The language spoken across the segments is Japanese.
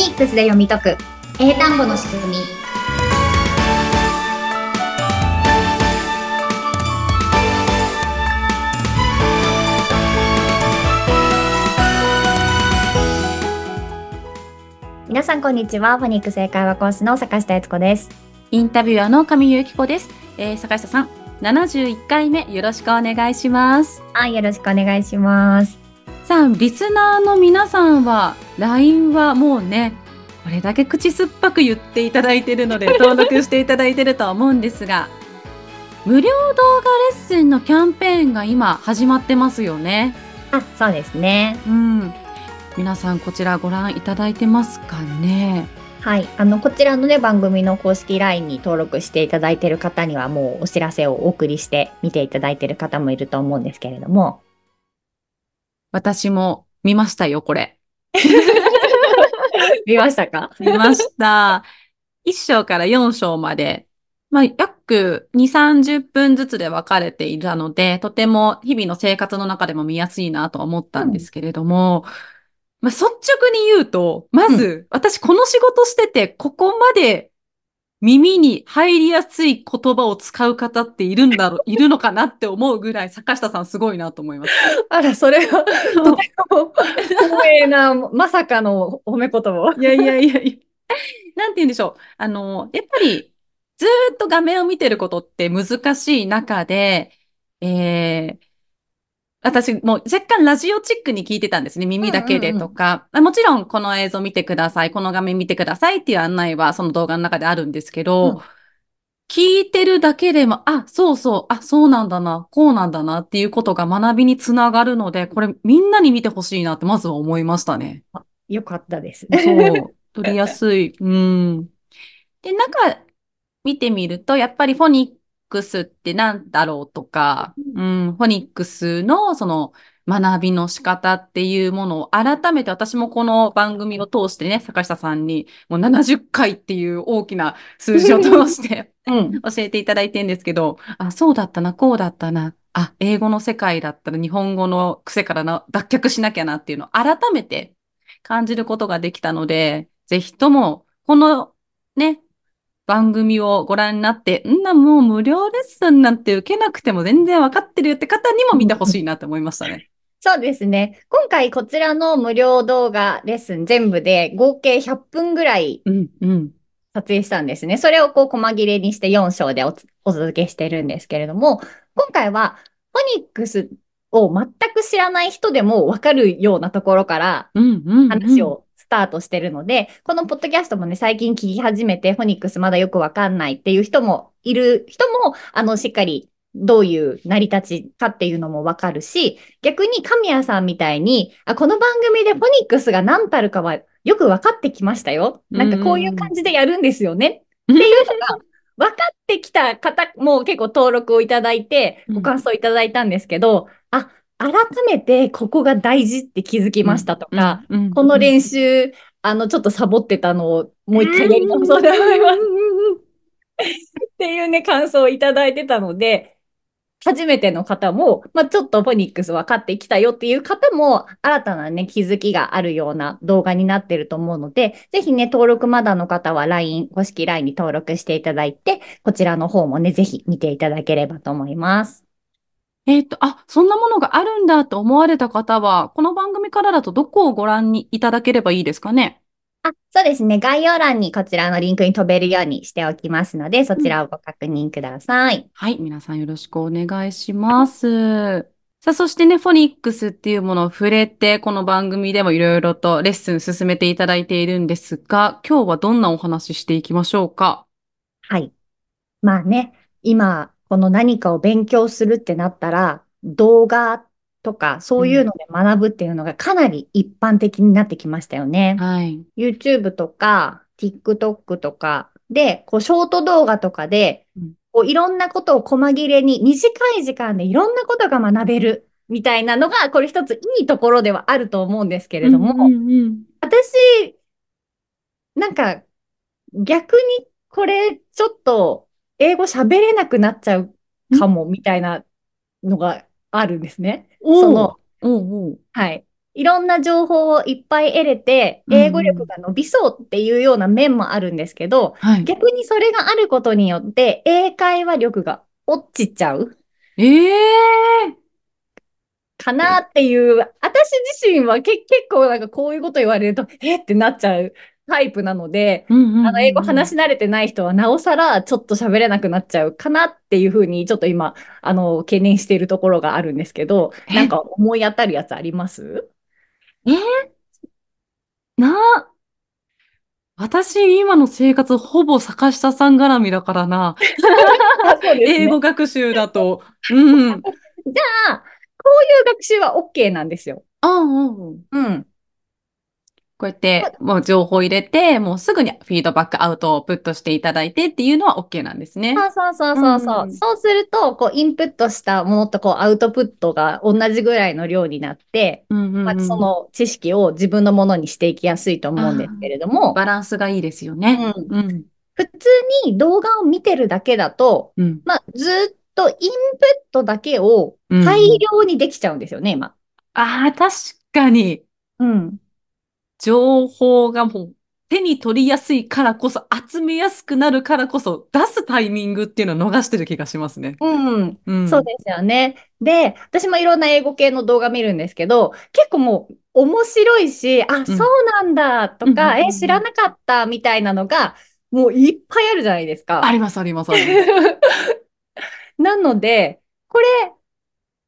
ニックスで読み解く。英単語の仕組み。皆さんこんにちは。フォニックス英会話講師の坂下悦子です。インタビュアーの上由紀子です、えー、坂下さん71回目よろしくお願いします。はいよろしくお願いしますさあリスナーの皆さんは LINE はもうねこれだけ口酸っぱく言っていただいているので 登録していただいているとは思うんですが無料動画レッスンのキャンペーンが今始まってますよねあそうですねうん皆さんこちらご覧いただいてますかね？はい。あの、こちらのね、番組の公式 LINE に登録していただいている方には、もうお知らせをお送りして見ていただいている方もいると思うんですけれども。私も見ましたよ、これ。見ましたか？見ました。1章から4章まで、まあ、約2、30分ずつで分かれているので、とても日々の生活の中でも見やすいなと思ったんですけれども、うん。まあ、率直に言うと、まず、うん、私この仕事してて、ここまで耳に入りやすい言葉を使う方っているんだろう、いるのかなって思うぐらい、坂下さんすごいなと思います。あら、それは、とても光栄な、まさかの褒め言葉。いやいやいやいや。なんて言うんでしょう。あの、やっぱり、ずっと画面を見てることって難しい中で、えー、私も若干ラジオチックに聞いてたんですね。耳だけでとか、うんうんうん、もちろんこの映像見てください、この画面見てくださいっていう案内はその動画の中であるんですけど、うん、聞いてるだけでも、あ、そうそう、あ、そうなんだな、こうなんだなっていうことが学びにつながるので、これみんなに見てほしいなってまずは思いましたね。よかったです。そう、取りやすい。うん。で、中見てみると、やっぱりフォニックスって何だろうとか、うん、フォニックスのその学びの仕方っていうものを改めて私もこの番組を通してね、坂下さんにもう70回っていう大きな数字を通してうん、教えていただいてるんですけど、あ、そうだったな、こうだったな、あ、英語の世界だったら日本語の癖からな脱却しなきゃなっていうのを改めて感じることができたので、ぜひともこのね、番組をご覧になって、んな、もう無料レッスンなんて受けなくても全然わかってるよって方にも見てほしいなと思いましたね。そうですね。今回こちらの無料動画レッスン全部で合計100分ぐらい撮影したんですね。それをこう細切れにして4章でお届けしてるんですけれども、今回はフォニックスを全く知らない人でもわかるようなところから話をタートしてるので、このポッドキャストもね、最近聞き始めて、フォニックスまだよくわかんないっていう人もいる人も、あの、しっかりどういう成り立ちかっていうのもわかるし、逆に神谷さんみたいに、あ、この番組でフォニックスが何たるかはよく分かってきましたよ。なんかこういう感じでやるんですよね。っていうのが分かってきた方も結構登録をいただいて、ご感想いただいたんですけど、うん、あ、改めてここが大事って気づきましたとか、うんうん、この練習、あの、ちょっとサボってたのをもう一回やり直そうと思います。っていうね、感想をいただいてたので、初めての方も、まあ、ちょっとフォニックス分かってきたよっていう方も、新たなね、気づきがあるような動画になってると思うので、ぜひね、登録まだの方は LINE、公式 LINE に登録していただいて、こちらの方もね、ぜひ見ていただければと思います。えっと、あ、そんなものがあるんだと思われた方は、この番組からだとどこをご覧にいただければいいですかね？あ、そうですね。概要欄にこちらのリンクに飛べるようにしておきますので、そちらをご確認ください。はい。皆さんよろしくお願いします。さあ、そしてね、フォニックスっていうものを触れて、この番組でもいろいろとレッスン進めていただいているんですが、今日はどんなお話ししていきましょうか？はい。まあね、今、この何かを勉強するってなったら、動画とか、そういうので学ぶっていうのがかなり一般的になってきましたよね。はい。YouTube とか、TikTok とかで、こう、ショート動画とかで、こういろんなことを細切れに、短い時間でいろんなことが学べるみたいなのが、これ一ついいところではあると思うんですけれども、うんうんうん、私、なんか、逆にこれちょっと英語喋れなくなっちゃうかもみたいなのがあるんですね。その、おうおうはい。いろんな情報をいっぱい得れて、英語力が伸びそうっていうような面もあるんですけど、はい。逆にそれがあることによって、英会話力が落ちちゃう。ええーかなっていう、私自身は結構なんかこういうこと言われると、えってなっちゃうタイプなので、あの、英語話し慣れてない人はなおさらちょっと喋れなくなっちゃうかなっていうふうに、ちょっと今、あの、懸念しているところがあるんですけど、なんか思い当たるやつあります？え？な、私、今の生活、ほぼ坂下さん絡みだからな。ね、英語学習だと。うん。じゃあ、こういう学習は OK なんですよ。ああ、うん。うん。こうやって、もう情報入れて、もうすぐにフィードバックアウトをプットしていただいてっていうのは OK なんですね。そうそうそうそうそう。うん、そうすると、こう、インプットしたものと、こう、アウトプットが同じぐらいの量になって、うんうんうん、まあ、その知識を自分のものにしていきやすいと思うんですけれども。バランスがいいですよね。うん。うん、普通に動画を見てるだけだと、うん、まあ、ずっとインプットだけを大量にできちゃうんですよね、今。ああ、確かに。うん。情報がもう手に取りやすいからこそ、集めやすくなるからこそ、出すタイミングっていうのを逃してる気がしますね。うん。うん、そうですよね。で、私もいろんな英語系の動画見るんですけど、結構もう面白いし、あ、うん、そうなんだとか、え、知らなかったみたいなのが、もういっぱいあるじゃないですか。あります、あります、あります。なので、これ、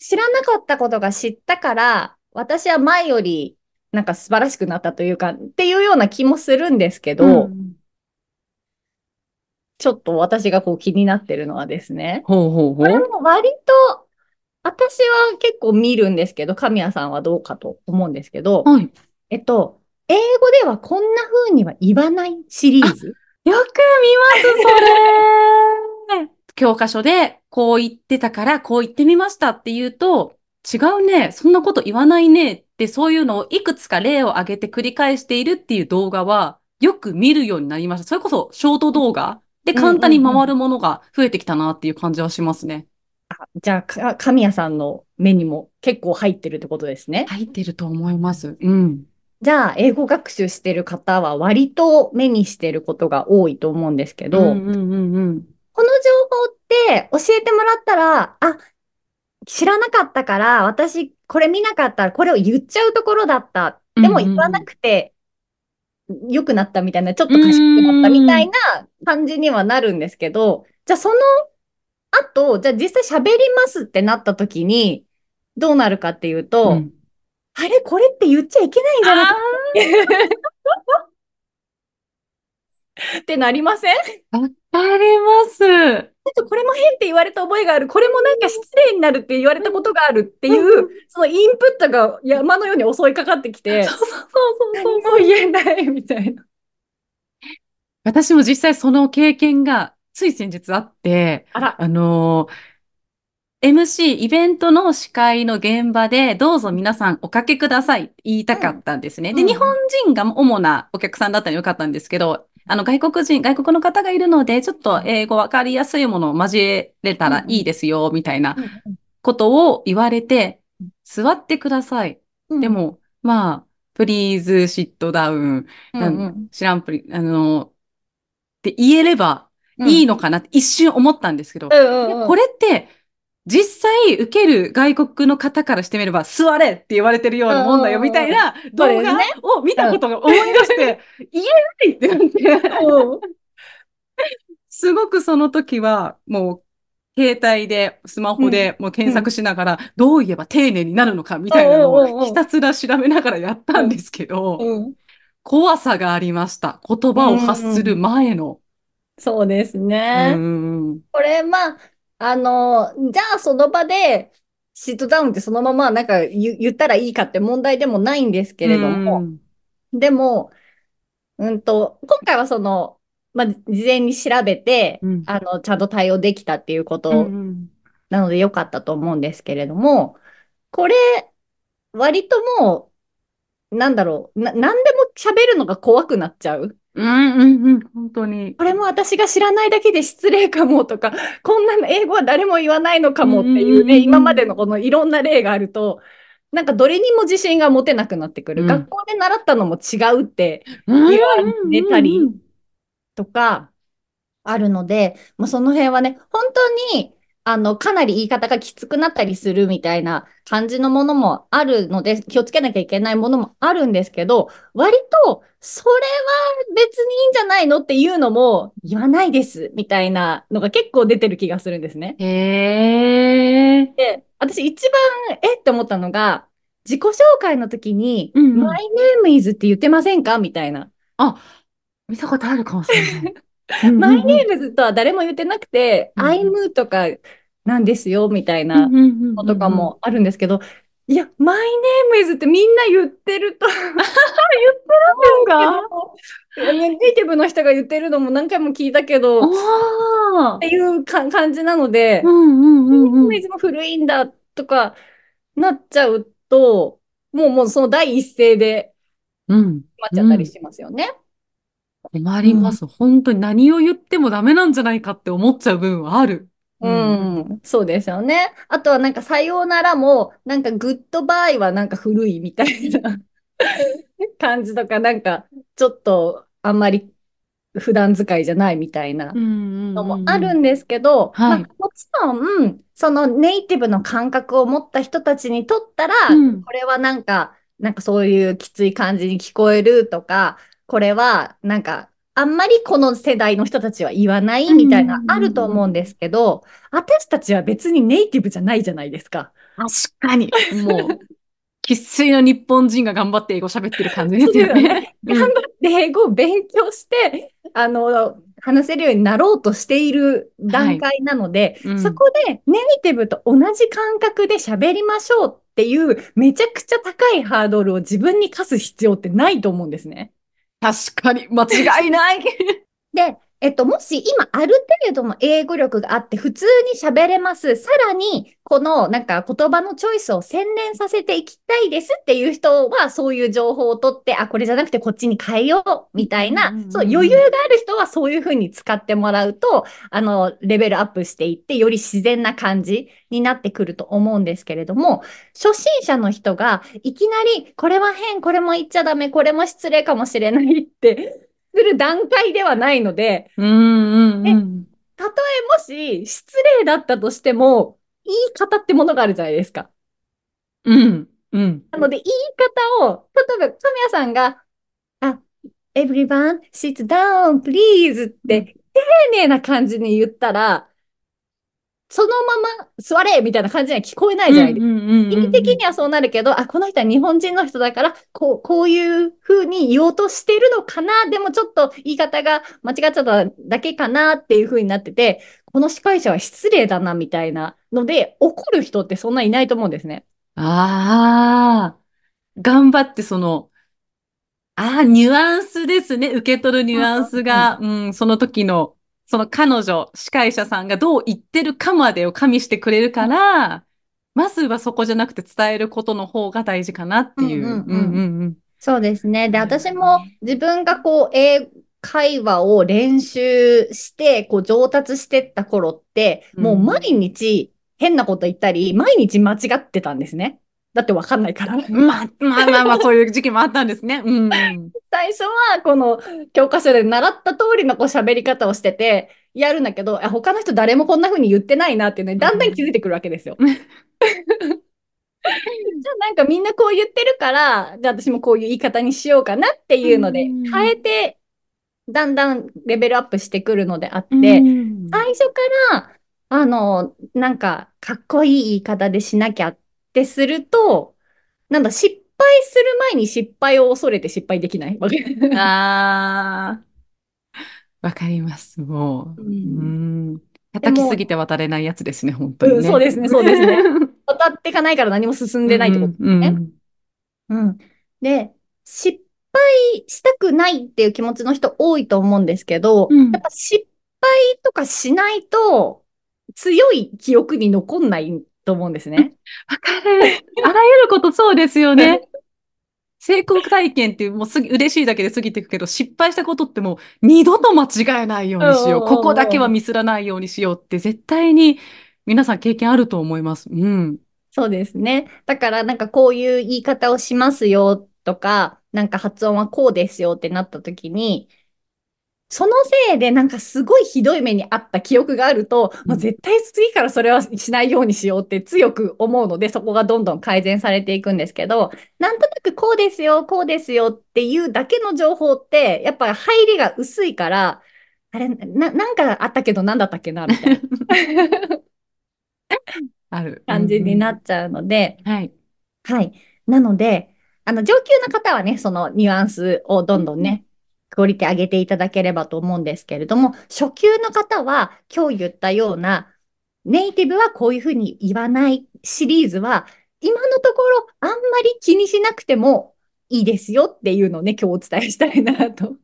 知らなかったことが知ったから、私は前よりなんか素晴らしくなったというか、っていうような気もするんですけど、うん、ちょっと私がこう気になってるのはですね、ほうほうほう。これも割と、私は結構見るんですけど、神谷さんはどうかと思うんですけど、はい、えっと、英語ではこんな風には言わないシリーズ。よく見ます、それ。教科書でこう言ってたからこう言ってみましたって言うと、違うね、そんなこと言わないね。ってそういうのをいくつか例を挙げて繰り返しているっていう動画はよく見るようになりました。それこそショート動画で簡単に回るものが増えてきたなっていう感じはしますね。あじゃあ、神谷さんの目にも結構入ってるってことですね。入ってると思います。うん。じゃあ、英語学習してる方は割と目にしてることが多いと思うんですけど、うんうんうんうん、この情報って教えてもらったら、あ、知らなかったから、私これ見なかったらこれを言っちゃうところだった。でも言わなくて良くなったみたいな、ちょっと賢くなったみたいな感じにはなるんですけど、じゃあその後、じゃあ実際喋りますってなった時に、どうなるかっていうと、うん、あれ？これって言っちゃいけないんじゃないかってなりません？わかります。ちょっとこれも変って言われた覚えがある、これもなんか失礼になるって言われたことがあるっていう、そのインプットが山のように襲いかかってきて、そうそうそうそうそう言えないみたいな。私も実際その経験がつい先日あって、あら、あのー MC、イベントの司会の現場で、どうぞ皆さんおかけくださいって言いたかったんですね。うん、で、日本人が主なお客さんだったらよかったんですけど、あの、外国人、外国の方がいるので、ちょっと英語わかりやすいものを交えれたらいいですよ、みたいなことを言われて、座ってください。でも、まあ、プリーズシットダウン、知らんプリ、あの、って言えればいいのかなって一瞬思ったんですけど、これって、実際受ける外国の方からしてみれば、座れって言われてるようなもんだよみたいな動画を見たことが思い出して、言えないってなって、すごくその時はもう携帯で、スマホでもう検索しながら、どう言えば丁寧になるのかみたいなのをひたすら調べながらやったんですけど、怖さがありました。言葉を発する前の。そうですね。これ、まあ、あの、じゃあその場で、シットダウンってそのままなんか言ったらいいかって問題でもないんですけれども、でも、うんと、今回はその、まあ、事前に調べて、うん、あの、ちゃんと対応できたっていうことなのでよかったと思うんですけれども、これ、割ともう、なんだろう、な、何でも喋るのが怖くなっちゃう。うんうんうん、本当に。これも私が知らないだけで失礼かもとか、こんな英語は誰も言わないのかもっていうね、今までのこのいろんな例があると、なんかどれにも自信が持てなくなってくる。うん学校で習ったのも違うってうん言われたりうんとかあるので、もうその辺はね、本当に、あの、かなり言い方がきつくなったりするみたいな感じのものもあるので、気をつけなきゃいけないものもあるんですけど、割と、それは別にいいんじゃないのっていうのも言わないです、みたいなのが結構出てる気がするんですね。へえ。で、私一番、えって思ったのが、自己紹介の時に、うんうん My name is って言ってませんかみたいな。あ、見たことあるかもしれない。マイネームズとは誰も言ってなくて、うんうん。I'm とかなんですよ、みたいなのとかもあるんですけど、いや、マイネームイズってみんな言ってると、言ってるんですけど、ネイティブの人が言ってるのも何回も聞いたけど、っていうか感じなので、うんうんうんうん。マイネームイズも古いんだとかなっちゃうと、もうもうその第一声でうん。決まっちゃったりしますよね。困ります。本当に何を言ってもダメなんじゃないかって思っちゃう部分はある。うん、そうですよね。あとはなんかさようならも、なんか goodbye はなんか古いみたいな。感じとか、なんかちょっとあんまり普段使いじゃないみたいなうんのもあるんですけど、はい。まあもちろん、そのネイティブの感覚を持った人たちにとったら、うん。これはなんか、なんかそういうきつい感じに聞こえるとか、これはなんか、あんまりこの世代の人たちは言わないみたいなうんあると思うんですけど、私たちは別にネイティブじゃないじゃないですか。確かに。もう、生粋の日本人が頑張って英語喋ってる感じですよね。頑張って英語を勉強して、あの、話せるようになろうとしている段階なので、うんそこでネイティブと同じ感覚で喋りましょうっていうめちゃくちゃ高いハードルを自分に課す必要ってないと思うんですね。確かに、間違いない。で、えっと、もし今ある程度の英語力があって普通に喋れます。さらに、このなんか言葉のチョイスを洗練させていきたいですっていう人はそういう情報を取って、あ、これじゃなくてこっちに変えようみたいな、そう余裕がある人はそういうふうに使ってもらうと、あの、レベルアップしていって、より自然な感じになってくると思うんですけれども、初心者の人がいきなり、これは変、これも言っちゃダメ、これも失礼かもしれないって、する段階ではないので、うんうんうん。たとえもし失礼だったとしても、言い方ってものがあるじゃないですか。うん。うん。なので、言い方を、例えば、神谷さんが、あ、everyone sit down, please って、丁寧な感じに言ったら、そのまま座れみたいな感じには聞こえないじゃないですか。意味的にはそうなるけど、あ、この人は日本人の人だから、こう、こういう風に言おうとしてるのかな、でもちょっと言い方が間違っちゃっただけかなっていう風になってて、この司会者は失礼だな、みたいなので、怒る人ってそんないないと思うんですね。ああ、頑張ってその、ああ、ニュアンスですね。受け取るニュアンスが、うん、その時の、その彼女、司会者さんがどう言ってるかまでを加味してくれるから、まずはそこじゃなくて伝えることの方が大事かなっていう。そうですね。で、私も自分がこう、英会話を練習して、こう、上達してった頃って、うんもう毎日変なこと言ったり、毎日間違ってたんですね。だってわかんないから。うん。まあ、まあまあまあ、そういう時期もあったんですね。うん。最初は、この教科書で習った通りのこう喋り方をしてて、やるんだけど、あ他の人誰もこんな風に言ってないなっていうのに、だんだん気づいてくるわけですよ。じゃあなんかみんなこう言ってるから、じゃあ私もこういう言い方にしようかなっていうのでうん、変えて、だんだんレベルアップしてくるのであって、うん最初から、あの、なんか、かっこいい言い方でしなきゃってすると、なんだ、失敗する前に失敗を恐れて失敗できない？わけ。ああ、わかります。もう。ううんん。叩きすぎて渡れないやつですね、本当にね。うんそうですねそうですね 渡っていかないから何も進んでないってことですね。うんうん。で、失敗したくないっていう気持ちの人多いと思うんですけど、うんやっぱ失敗とかしないと強い記憶に残んないと思うんですね。わかる。あらゆることそうですよね。成功体験ってもうすぎ嬉しいだけで過ぎていくけど、失敗したことってもう二度と間違えないようにしよう。うんここだけはミスらないようにしようって絶対に皆さん経験あると思います。うん。そうですね。だからなんかこういう言い方をしますよとか、なんか発音はこうですよってなった時に、そのせいでなんかすごいひどい目にあった記憶があると、うん、まあ、絶対次からそれはしないようにしようって強く思うので、そこがどんどん改善されていくんですけど、なんとなくこうですよ、こうですよっていうだけの情報って、やっぱり入りが薄いから、あれ、な、なんかあったけど何だったっけなみたいな。ある。感じになっちゃうので、はい。はい。なので、あの、上級の方はね、そのニュアンスをどんどんね、クオリティ上げていただければと思うんですけれども、初級の方は今日言ったようなネイティブはこういうふうに言わないシリーズは今のところあんまり気にしなくてもいいですよっていうのをね、今日お伝えしたいなと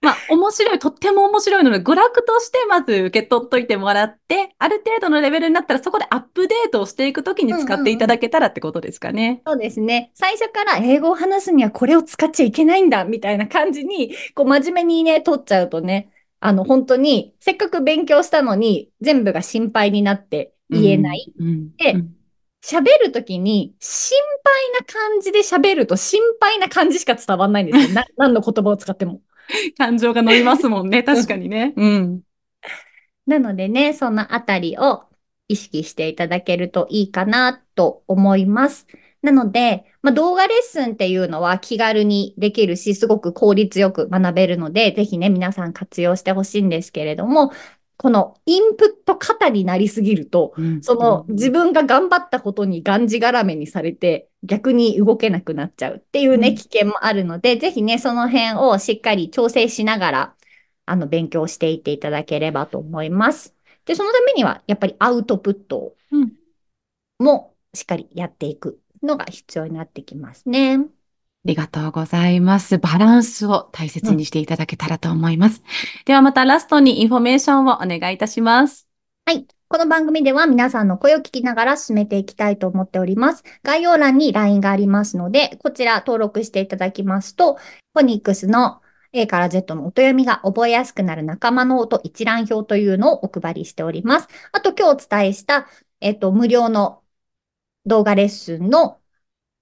まあ、面白い、とっても面白いので、娯楽としてまず受け取っといてもらって、ある程度のレベルになったら、そこでアップデートをしていくときに使っていただけたらってことですかね、うんうんうん。そうですね。最初から英語を話すにはこれを使っちゃいけないんだ、みたいな感じに、こう真面目にね、取っちゃうとね、あの、本当に、せっかく勉強したのに、全部が心配になって言えない。うんうん、で、喋るときに心配な感じで喋ると心配な感じしか伝わんないんですよ。な何の言葉を使っても。感情が乗りますもんね。確かにね。うん。なのでね、そのあたりを意識していただけるといいかなと思います。なので、まあ、動画レッスンっていうのは気軽にできるし、すごく効率よく学べるので、ぜひね、皆さん活用してほしいんですけれども、このインプット型になりすぎると、うん、その自分が頑張ったことにがんじがらめにされて、逆に動けなくなっちゃうっていうね、危険もあるので、ぜひね、その辺をしっかり調整しながら、あの、勉強していっていただければと思います。で、そのためには、やっぱりアウトプットもしっかりやっていくのが必要になってきますね。ありがとうございます。バランスを大切にしていただけたらと思います。うん、ではまたラストにインフォメーションをお願いいたします。はい。この番組では皆さんの声を聞きながら進めていきたいと思っております。概要欄に LINE がありますので、こちら登録していただきますと、フォニックスの A から Z の音読みが覚えやすくなる仲間の音一覧表というのをお配りしております。あと今日お伝えした、えっと、無料の動画レッスンの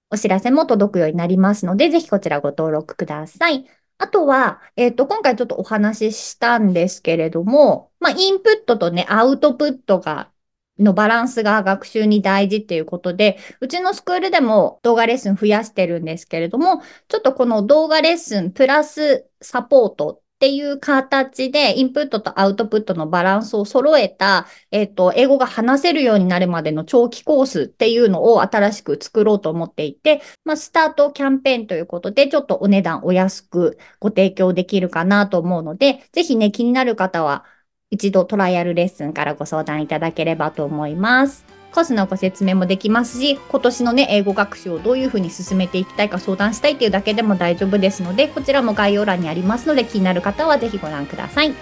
お知らせも届くようになりますので、ぜひこちらご登録ください。あとは、えっ、と、今回ちょっとお話ししたんですけれども、まあ、インプットとね、アウトプットが、のバランスが学習に大事っていうことで、うちのスクールでも動画レッスン増やしてるんですけれども、ちょっとこの動画レッスンプラスサポートっていう形で、インプットとアウトプットのバランスを揃えた、えっ、と、英語が話せるようになるまでの長期コースっていうのを新しく作ろうと思っていて、まあ、スタートキャンペーンということで、ちょっとお値段お安くご提供できるかなと思うので、ぜひね、気になる方は、一度トライアルレッスンからご相談いただければと思います。コースのご説明もできますし、今年のね、英語学習をどういうふうに進めていきたいか相談したいっていうだけでも大丈夫ですので、こちらも概要欄にありますので、気になる方はぜひご覧ください。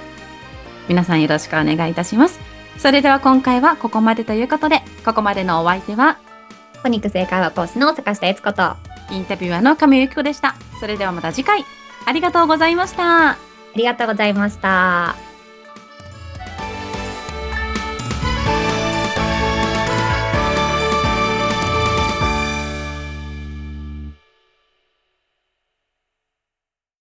皆さんよろしくお願いいたします。それでは今回はここまでということで、ここまでのお相手は、フォニックス英会話講師の坂下悦子と、インタビュアーの亀由紀子でした。それではまた次回、ありがとうございました。ありがとうございました。